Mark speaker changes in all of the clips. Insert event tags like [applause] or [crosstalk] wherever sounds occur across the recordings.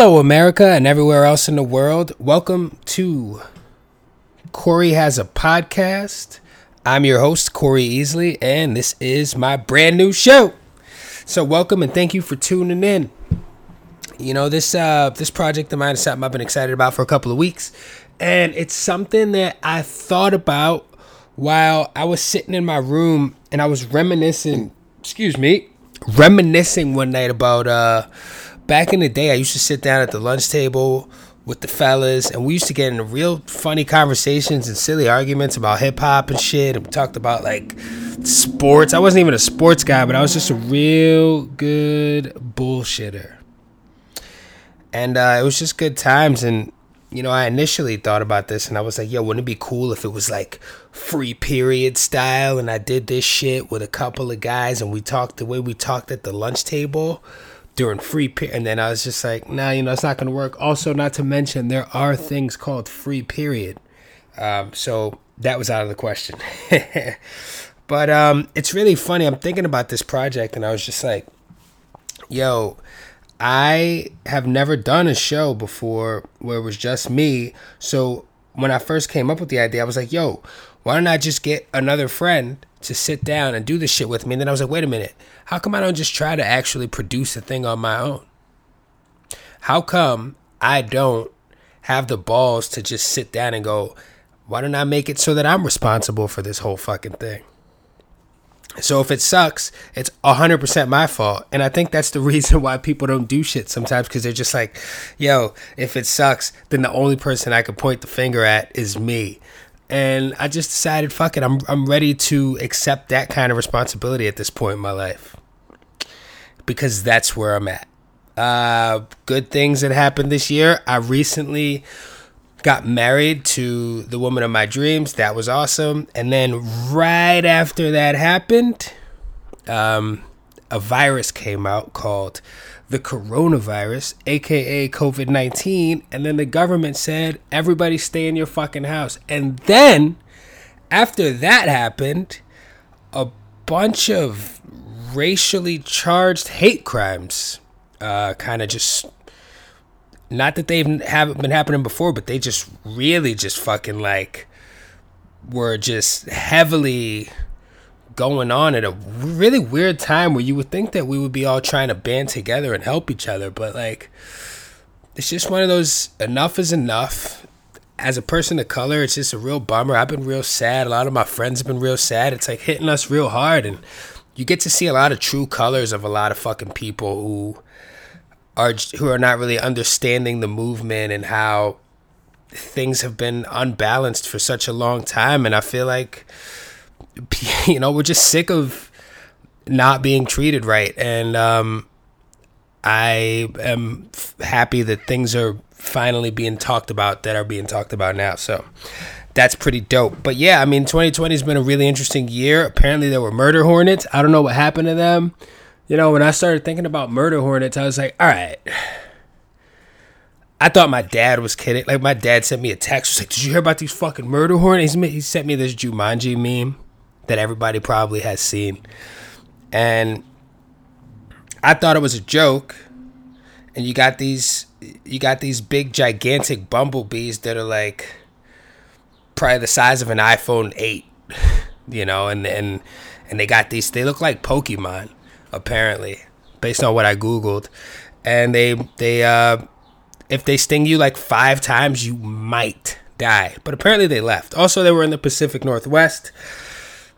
Speaker 1: Hello, America, and everywhere else in the world. Welcome to Corey Has a Podcast. I'm your host, Corey Easley, and this is my brand new show. So, welcome and thank you for tuning in. You know, this uh, this project of mine is something I've been excited about for a couple of weeks, and it's something that I thought about while I was sitting in my room and I was reminiscing. Excuse me, reminiscing one night about uh back in the day, I used to sit down at the lunch table with the fellas, and we used to get into real funny conversations and silly arguments about hip hop and shit. And we talked about like sports. I wasn't even a sports guy, but I was just a real good bullshitter. And uh, it was just good times. And, you know, I initially thought about this and I was like, yo, wouldn't it be cool if it was like free period style and I did this shit with a couple of guys and we talked the way we talked at the lunch table? During free period. And then I was just like, nah, you know, it's not going to work. Also, not to mention, there are things called free period. Um, so that was out of the question. [laughs] but um, it's really funny. I'm thinking about this project and I was just like, yo, I have never done a show before where it was just me. So when I first came up with the idea, I was like, yo, why don't I just get another friend to sit down and do this shit with me? And then I was like, wait a minute, how come I don't just try to actually produce a thing on my own? How come I don't have the balls to just sit down and go, why don't I make it so that I'm responsible for this whole fucking thing? So if it sucks, it's 100% my fault. And I think that's the [laughs] reason why people don't do shit sometimes because they're just like, yo, if it sucks, then the only person I could point the finger at is me and I just decided, fuck it, I'm I'm ready to accept that kind of responsibility at this point in my life because that's where I'm at. Uh, good things that happened this year. I recently got married to the woman of my dreams. That was awesome. And then right after that happened, um, a virus came out called the coronavirus, aka COVID 19, and then the government said, everybody stay in your fucking house. And then, after that happened, a bunch of racially charged hate crimes uh, kind of just. Not that they've haven't been happening before, but they just really just fucking like were just heavily going on at a really weird time where you would think that we would be all trying to band together and help each other, but like it's just one of those enough is enough. As a person of color, it's just a real bummer. I've been real sad. A lot of my friends have been real sad. It's like hitting us real hard and you get to see a lot of true colors of a lot of fucking people who are who are not really understanding the movement and how things have been unbalanced for such a long time and I feel like [laughs] you know, we're just sick of not being treated right. And um, I am f- happy that things are finally being talked about that are being talked about now. So that's pretty dope. But yeah, I mean, 2020 has been a really interesting year. Apparently, there were murder hornets. I don't know what happened to them. You know, when I started thinking about murder hornets, I was like, all right. I thought my dad was kidding. Like, my dad sent me a text. Was like, did you hear about these fucking murder hornets? He sent me this Jumanji meme that everybody probably has seen. And I thought it was a joke. And you got these you got these big gigantic bumblebees that are like probably the size of an iPhone 8, [laughs] you know, and and and they got these they look like Pokemon apparently based on what I googled. And they they uh if they sting you like 5 times you might die. But apparently they left. Also they were in the Pacific Northwest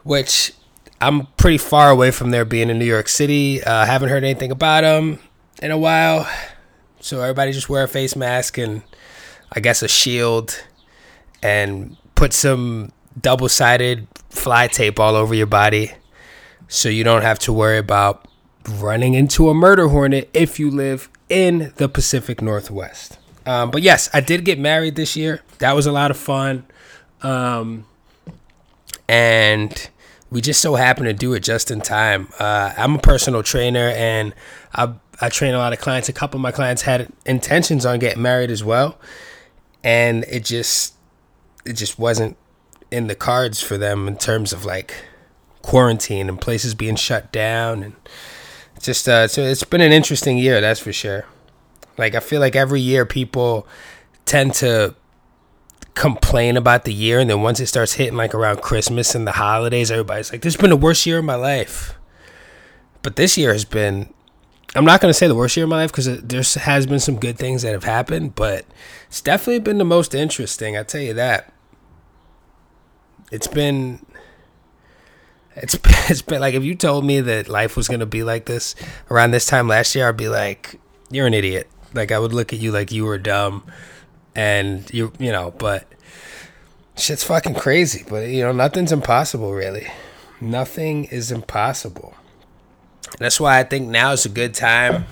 Speaker 1: which I'm pretty far away from there being in New York City. Uh, haven't heard anything about them in a while. So everybody just wear a face mask and I guess a shield and put some double sided fly tape all over your body so you don't have to worry about running into a murder hornet if you live in the Pacific Northwest. Um, but yes, I did get married this year. That was a lot of fun. Um, and we just so happen to do it just in time. Uh, I'm a personal trainer, and I I train a lot of clients. A couple of my clients had intentions on getting married as well, and it just it just wasn't in the cards for them in terms of like quarantine and places being shut down and just uh, so it's been an interesting year, that's for sure. Like I feel like every year people tend to complain about the year and then once it starts hitting like around Christmas and the holidays, everybody's like, This has been the worst year of my life. But this year has been I'm not going to say the worst year of my life because there has been some good things that have happened, but it's definitely been the most interesting. I tell you that. It's been, it's been, [laughs] it's been like if you told me that life was going to be like this around this time last year, I'd be like, you're an idiot. Like I would look at you like you were dumb, and you you know, but shit's fucking crazy. But you know, nothing's impossible really. Nothing is impossible. That's why I think now is a good time.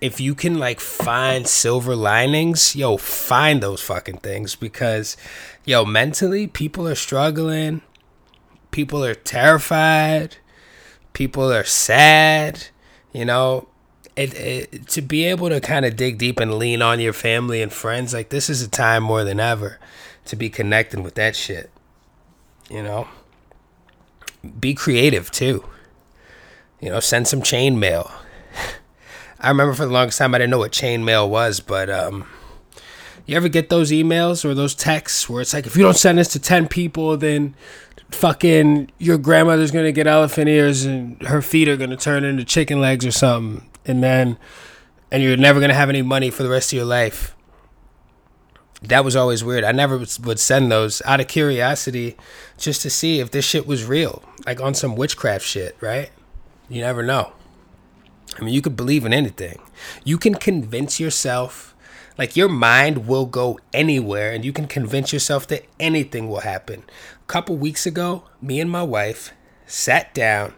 Speaker 1: If you can like find silver linings, yo, find those fucking things because, yo, mentally people are struggling, people are terrified, people are sad, you know. It, it, to be able to kind of dig deep and lean on your family and friends, like this is a time more than ever to be connecting with that shit. You know, be creative too you know, send some chain mail. [laughs] I remember for the longest time I didn't know what chain mail was, but um, you ever get those emails or those texts where it's like, if you don't send this to 10 people, then fucking your grandmother's gonna get elephant ears and her feet are gonna turn into chicken legs or something. And then, and you're never gonna have any money for the rest of your life. That was always weird. I never would send those out of curiosity just to see if this shit was real, like on some witchcraft shit, right? You never know. I mean, you could believe in anything. You can convince yourself, like your mind will go anywhere, and you can convince yourself that anything will happen. A couple weeks ago, me and my wife sat down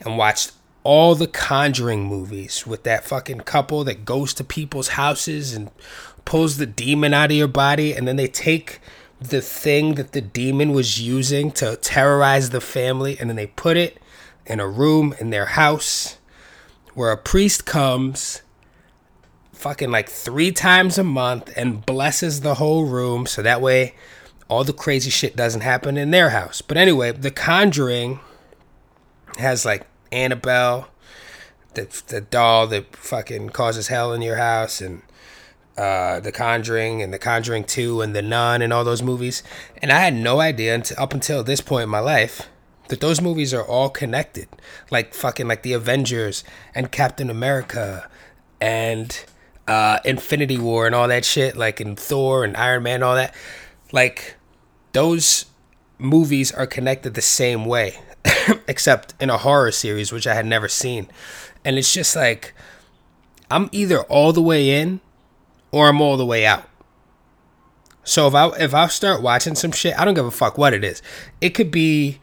Speaker 1: and watched all the Conjuring movies with that fucking couple that goes to people's houses and pulls the demon out of your body, and then they take the thing that the demon was using to terrorize the family, and then they put it in a room in their house where a priest comes fucking like three times a month and blesses the whole room so that way all the crazy shit doesn't happen in their house. But anyway, The Conjuring has like Annabelle, the the doll that fucking causes hell in your house, and uh, The Conjuring and The Conjuring Two and The Nun and all those movies. And I had no idea until, up until this point in my life that those movies are all connected. Like fucking like the avengers and captain america and uh infinity war and all that shit like in thor and iron man all that. Like those movies are connected the same way [coughs] except in a horror series which i had never seen and it's just like i'm either all the way in or i'm all the way out so if i if i start watching some shit i don't give a fuck what it is it could be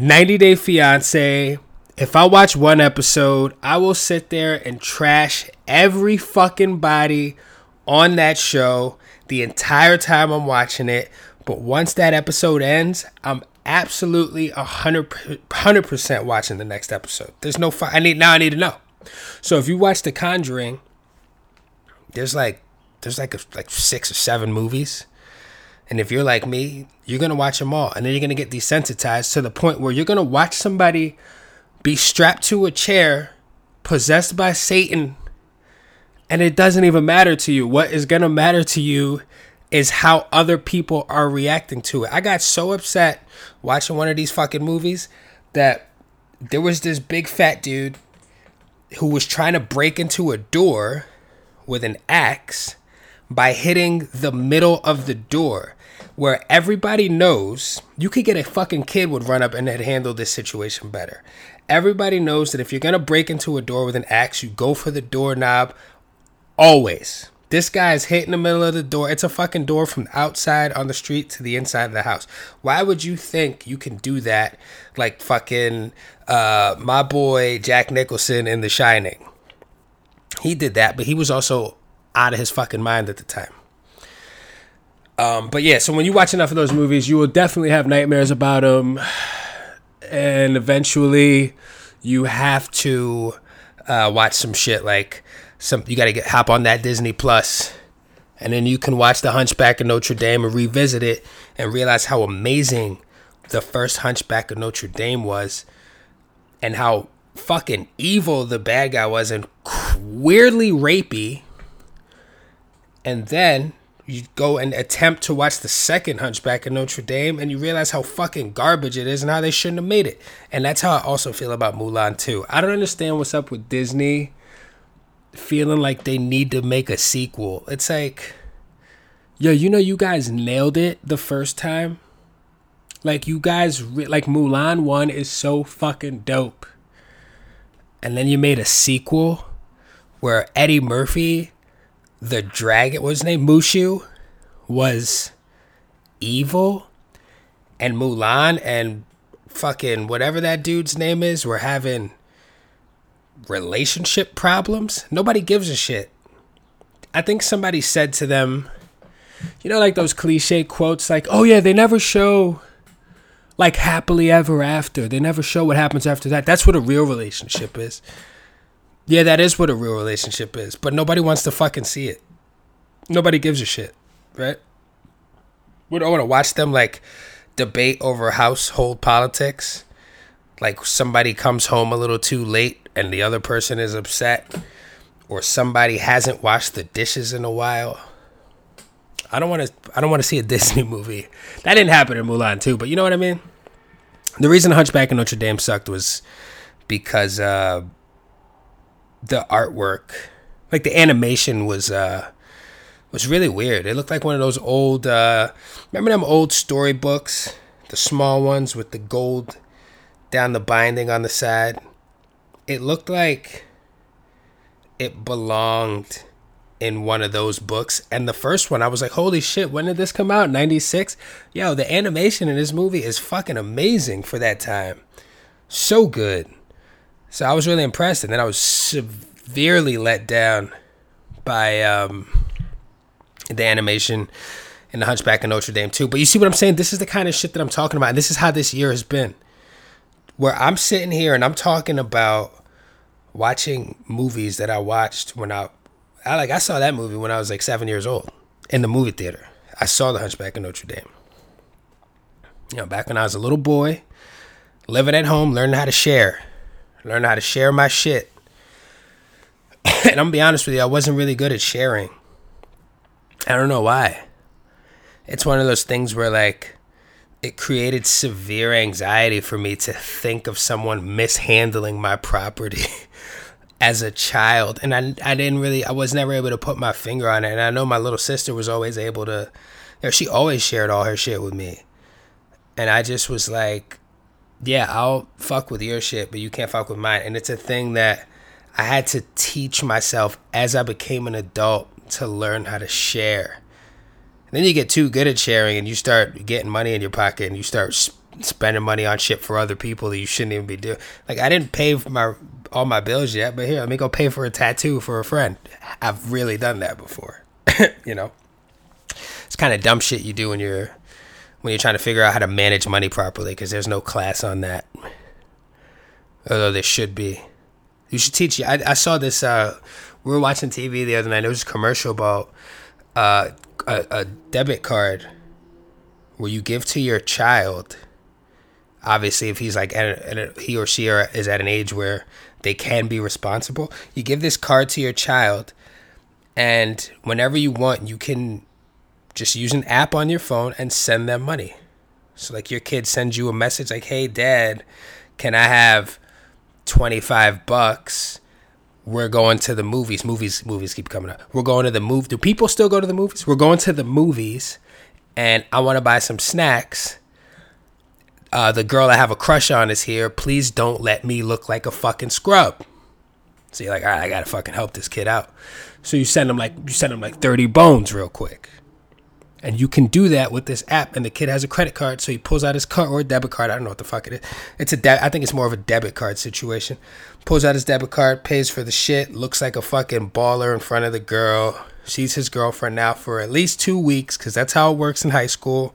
Speaker 1: 90 Day Fiance. If I watch one episode, I will sit there and trash every fucking body on that show the entire time I'm watching it. But once that episode ends, I'm absolutely 100 percent watching the next episode. There's no fi- I need now I need to know. So if you watch The Conjuring, there's like there's like a, like six or seven movies. And if you're like me, you're going to watch them all. And then you're going to get desensitized to the point where you're going to watch somebody be strapped to a chair, possessed by Satan, and it doesn't even matter to you. What is going to matter to you is how other people are reacting to it. I got so upset watching one of these fucking movies that there was this big fat dude who was trying to break into a door with an axe by hitting the middle of the door where everybody knows you could get a fucking kid would run up and handle this situation better. Everybody knows that if you're gonna break into a door with an axe, you go for the doorknob always. This guy's hitting the middle of the door. It's a fucking door from outside on the street to the inside of the house. Why would you think you can do that like fucking uh, my boy Jack Nicholson in The Shining? He did that, but he was also out of his fucking mind at the time. Um, but yeah, so when you watch enough of those movies, you will definitely have nightmares about them, and eventually, you have to uh, watch some shit like some. You got to get hop on that Disney Plus, and then you can watch The Hunchback of Notre Dame and revisit it and realize how amazing the first Hunchback of Notre Dame was, and how fucking evil the bad guy was, and weirdly rapey And then you go and attempt to watch the second Hunchback of Notre Dame, and you realize how fucking garbage it is and how they shouldn't have made it. And that's how I also feel about Mulan too. I don't understand what's up with Disney feeling like they need to make a sequel. It's like, yo, you know, you guys nailed it the first time. Like you guys, re- like Mulan one is so fucking dope, and then you made a sequel where Eddie Murphy the dragon, was his name? Mushu was evil, and Mulan and fucking whatever that dude's name is were having relationship problems. Nobody gives a shit. I think somebody said to them, you know, like those cliche quotes, like, oh yeah, they never show like happily ever after. They never show what happens after that. That's what a real relationship is. Yeah, that is what a real relationship is, but nobody wants to fucking see it. Nobody gives a shit, right? We don't want to watch them like debate over household politics. Like somebody comes home a little too late and the other person is upset, or somebody hasn't washed the dishes in a while. I don't want to. I don't want to see a [laughs] Disney movie. That didn't happen in Mulan too, but you know what I mean. The reason Hunchback of Notre Dame sucked was because uh, the artwork, like the animation was uh was really weird. It looked like one of those old uh remember them old storybooks, the small ones with the gold down the binding on the side. It looked like it belonged in one of those books. And the first one, I was like, holy shit, when did this come out? 96? Yo, the animation in this movie is fucking amazing for that time. So good. So I was really impressed, and then I was severely let down by um, the animation in the Hunchback of Notre Dame too. But you see what I'm saying? This is the kind of shit that I'm talking about, and this is how this year has been. Where I'm sitting here and I'm talking about watching movies that I watched when I, I like I saw that movie when I was like seven years old in the movie theater. I saw the Hunchback of Notre Dame. You know, back when I was a little boy, living at home, learning how to share learning how to share my shit. [coughs] and I'm gonna be honest with you, I wasn't really good at sharing. I don't know why. It's one of those things where like it created severe anxiety for me to think of someone mishandling my property [laughs] as a child and I, I didn't really i was never able to put my finger on it and i know my little sister was always able to you know, she always shared all her shit with me and i just was like yeah, I'll fuck with your shit, but you can't fuck with mine. And it's a thing that I had to teach myself as I became an adult to learn how to share. And then you get too good at sharing and you start getting money in your pocket and you start spending money on shit for other people that you shouldn't even be doing. Like I didn't pay for my all my bills yet, but here, let me go pay for a tattoo for a friend. I've really done that before. [coughs] you know. It's kind of dumb shit you do when you're when you're trying to figure out how to manage money properly because there's no class on that. Although there should be. You should teach you. I, I saw this. Uh, we were watching TV the other night. There was a commercial about uh, a, a debit card where you give to your child. Obviously, if he's like at a, at a, he or she are, is at an age where they can be responsible, you give this card to your child, and whenever you want, you can just use an app on your phone and send them money. So like your kid sends you a message like, "Hey dad, can I have 25 bucks? We're going to the movies. Movies movies keep coming up. We're going to the movie. Do people still go to the movies? We're going to the movies and I want to buy some snacks. Uh, the girl I have a crush on is here. Please don't let me look like a fucking scrub. So you're like, all right, I gotta fucking help this kid out. So you send him like you send him like 30 bones real quick. And you can do that with this app. And the kid has a credit card, so he pulls out his card or a debit card. I don't know what the fuck it is. It's a de- I think it's more of a debit card situation. Pulls out his debit card, pays for the shit, looks like a fucking baller in front of the girl. She's his girlfriend now for at least two weeks, because that's how it works in high school.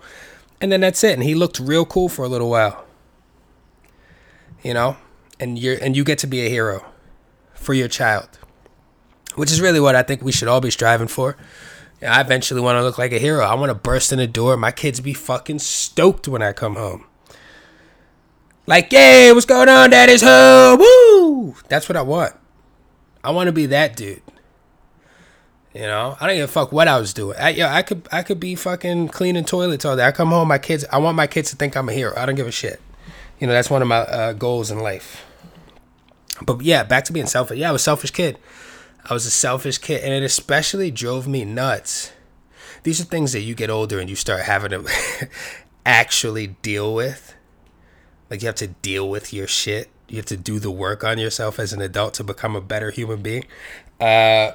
Speaker 1: And then that's it. And he looked real cool for a little while. You know? And you're and you get to be a hero for your child. Which is really what I think we should all be striving for I eventually want to look like a hero. I want to burst in the door. My kids be fucking stoked when I come home. Like, yay, what's going on, daddy's home? Woo! That's what I want. I want to be that dude. You know, I don't give a fuck what I was doing. I, yo, I could I could be fucking cleaning toilets all day. I come home, my kids. I want my kids to think I'm a hero. I don't give a shit. You know, that's one of my uh, goals in life. But yeah, back to being selfish. Yeah, I was a selfish kid. I was a selfish kid, and it especially drove me nuts. These are things that you get older and you start having to [laughs] actually deal with. Like you have to deal with your shit. You have to do the work on yourself as an adult to become a better human being. Uh,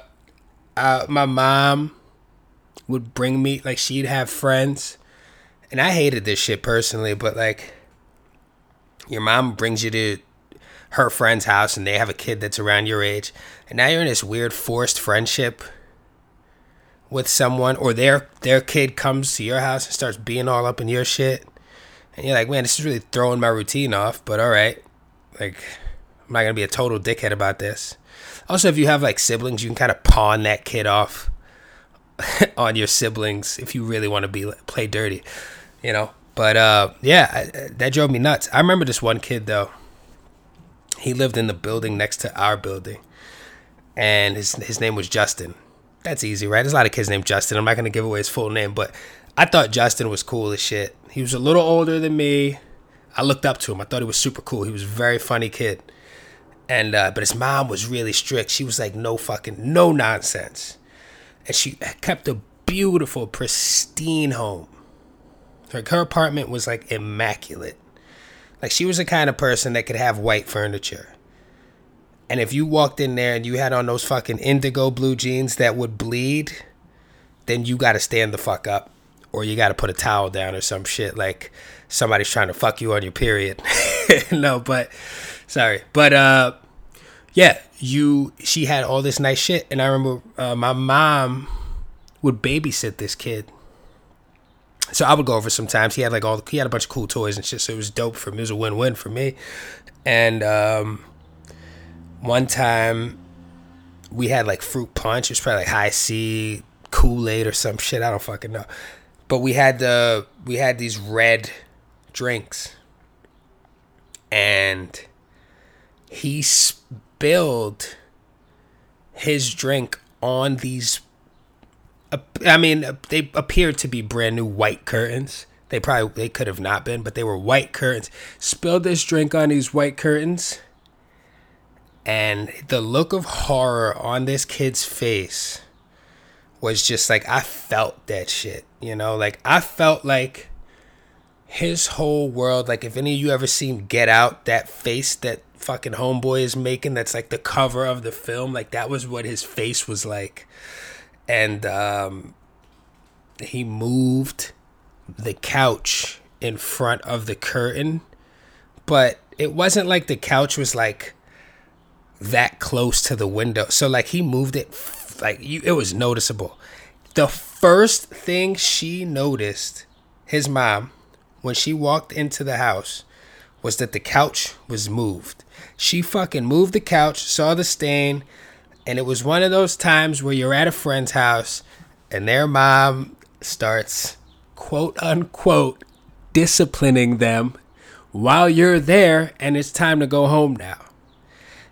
Speaker 1: uh, my mom would bring me like she'd have friends, and I hated this shit personally. But like, your mom brings you to her friend's house, and they have a kid that's around your age, and now you're in this weird forced friendship with someone, or their their kid comes to your house and starts being all up in your shit, and you're like, man, this is really throwing my routine off. But all right, like, I'm not gonna be a total dickhead about this. Also, if you have like siblings, you can kind of pawn that kid off [laughs] on your siblings if you really want to be play dirty, you know. But uh, yeah, I, that drove me nuts. I remember this one kid though. He lived in the building next to our building, and his his name was Justin. That's easy, right? There's a lot of kids named Justin. I'm not gonna give away his full name, but I thought Justin was cool as shit. He was a little older than me. I looked up to him. I thought he was super cool. He was a very funny kid. And uh, but his mom was really strict. She was like, no fucking, no nonsense. And she kept a beautiful, pristine home. Like her apartment was like immaculate. Like she was the kind of person that could have white furniture. And if you walked in there and you had on those fucking indigo blue jeans that would bleed, then you got to stand the fuck up or you got to put a towel down or some shit like somebody's trying to fuck you on your period. [laughs] no, but sorry. But uh yeah, you she had all this nice shit and I remember uh, my mom would babysit this kid. So I would go over sometimes. He had like all he had a bunch of cool toys and shit, so it was dope for me. It was a win-win for me. And um one time we had like fruit punch. It was probably like Hi-C, Kool Aid or some shit. I don't fucking know. But we had the we had these red drinks, and he spilled his drink on these. I mean, they appeared to be brand new white curtains. They probably they could have not been, but they were white curtains. Spilled this drink on these white curtains, and the look of horror on this kid's face was just like I felt that shit, you know? Like I felt like his whole world, like if any of you ever seen Get Out, that face that fucking homeboy is making that's like the cover of the film, like that was what his face was like. And um he moved the couch in front of the curtain, but it wasn't like the couch was like that close to the window. So like he moved it like you, it was noticeable. The first thing she noticed, his mom, when she walked into the house, was that the couch was moved. She fucking moved the couch, saw the stain, and it was one of those times where you're at a friend's house and their mom starts quote unquote disciplining them while you're there and it's time to go home now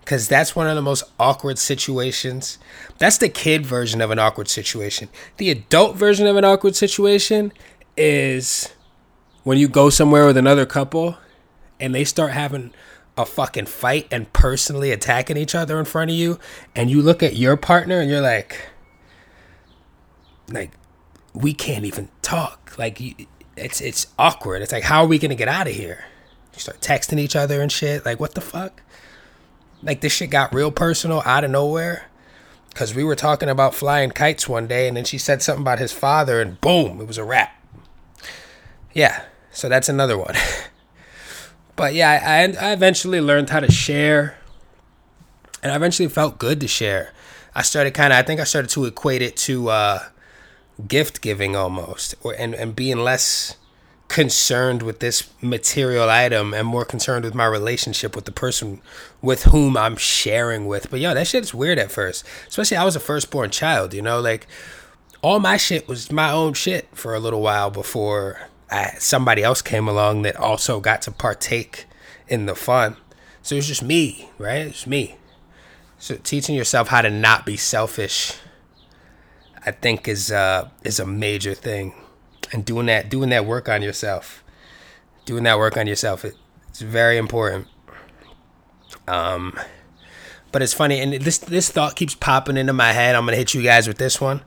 Speaker 1: because that's one of the most awkward situations. That's the kid version of an awkward situation. The adult version of an awkward situation is when you go somewhere with another couple and they start having a fucking fight and personally attacking each other in front of you and you look at your partner and you're like like we can't even talk like it's it's awkward it's like how are we gonna get out of here you start texting each other and shit like what the fuck like this shit got real personal out of nowhere. Cause we were talking about flying kites one day, and then she said something about his father, and boom, it was a wrap. Yeah, so that's another one. [laughs] but yeah, I, I eventually learned how to share, and I eventually felt good to share. I started kind of, I think I started to equate it to uh, gift giving almost, or and and being less concerned with this material item and more concerned with my relationship with the person with whom I'm sharing with. But yo, that shit's weird at first. Especially I was a firstborn child, you know, like all my shit was my own shit for a little while before I, somebody else came along that also got to partake in the fun. So it was just me, right? It's me. So teaching yourself how to not be selfish I think is uh, is a major thing, and doing that doing that work on yourself, doing that work on yourself, it, it's very important. Um, but it's funny, and this this thought keeps popping into my head. I'm gonna hit you guys with this one.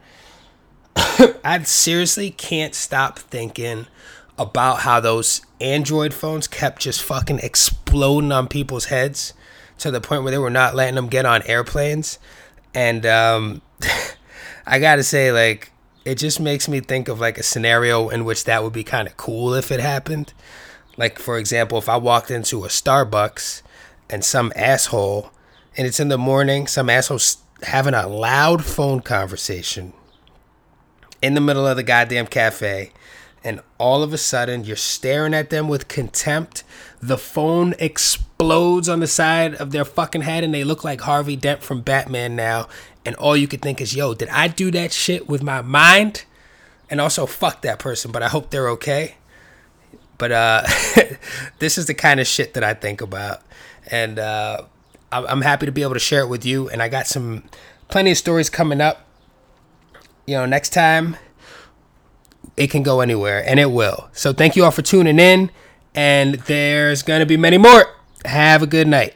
Speaker 1: [laughs] I seriously can't stop thinking about how those Android phones kept just fucking exploding on people's heads to the point where they were not letting them get on airplanes. And um, [laughs] I gotta say, like, it just makes me think of like a scenario in which that would be kind of cool if it happened. Like, for example, if I walked into a Starbucks and some asshole, and it's in the morning, some asshole's having a loud phone conversation in the middle of the goddamn cafe, and all of a sudden you're staring at them with contempt. The phone explodes on the side of their fucking head, and they look like Harvey Dent from Batman now. And all you could think is, yo, did I do that shit with my mind? And also, fuck that person, but I hope they're okay. But uh, [laughs] this is the kind of shit that I think about. And uh, I'm happy to be able to share it with you. And I got some plenty of stories coming up. You know, next time it can go anywhere, and it will. So thank you all for tuning in. And there's going to be many more. Have a good night.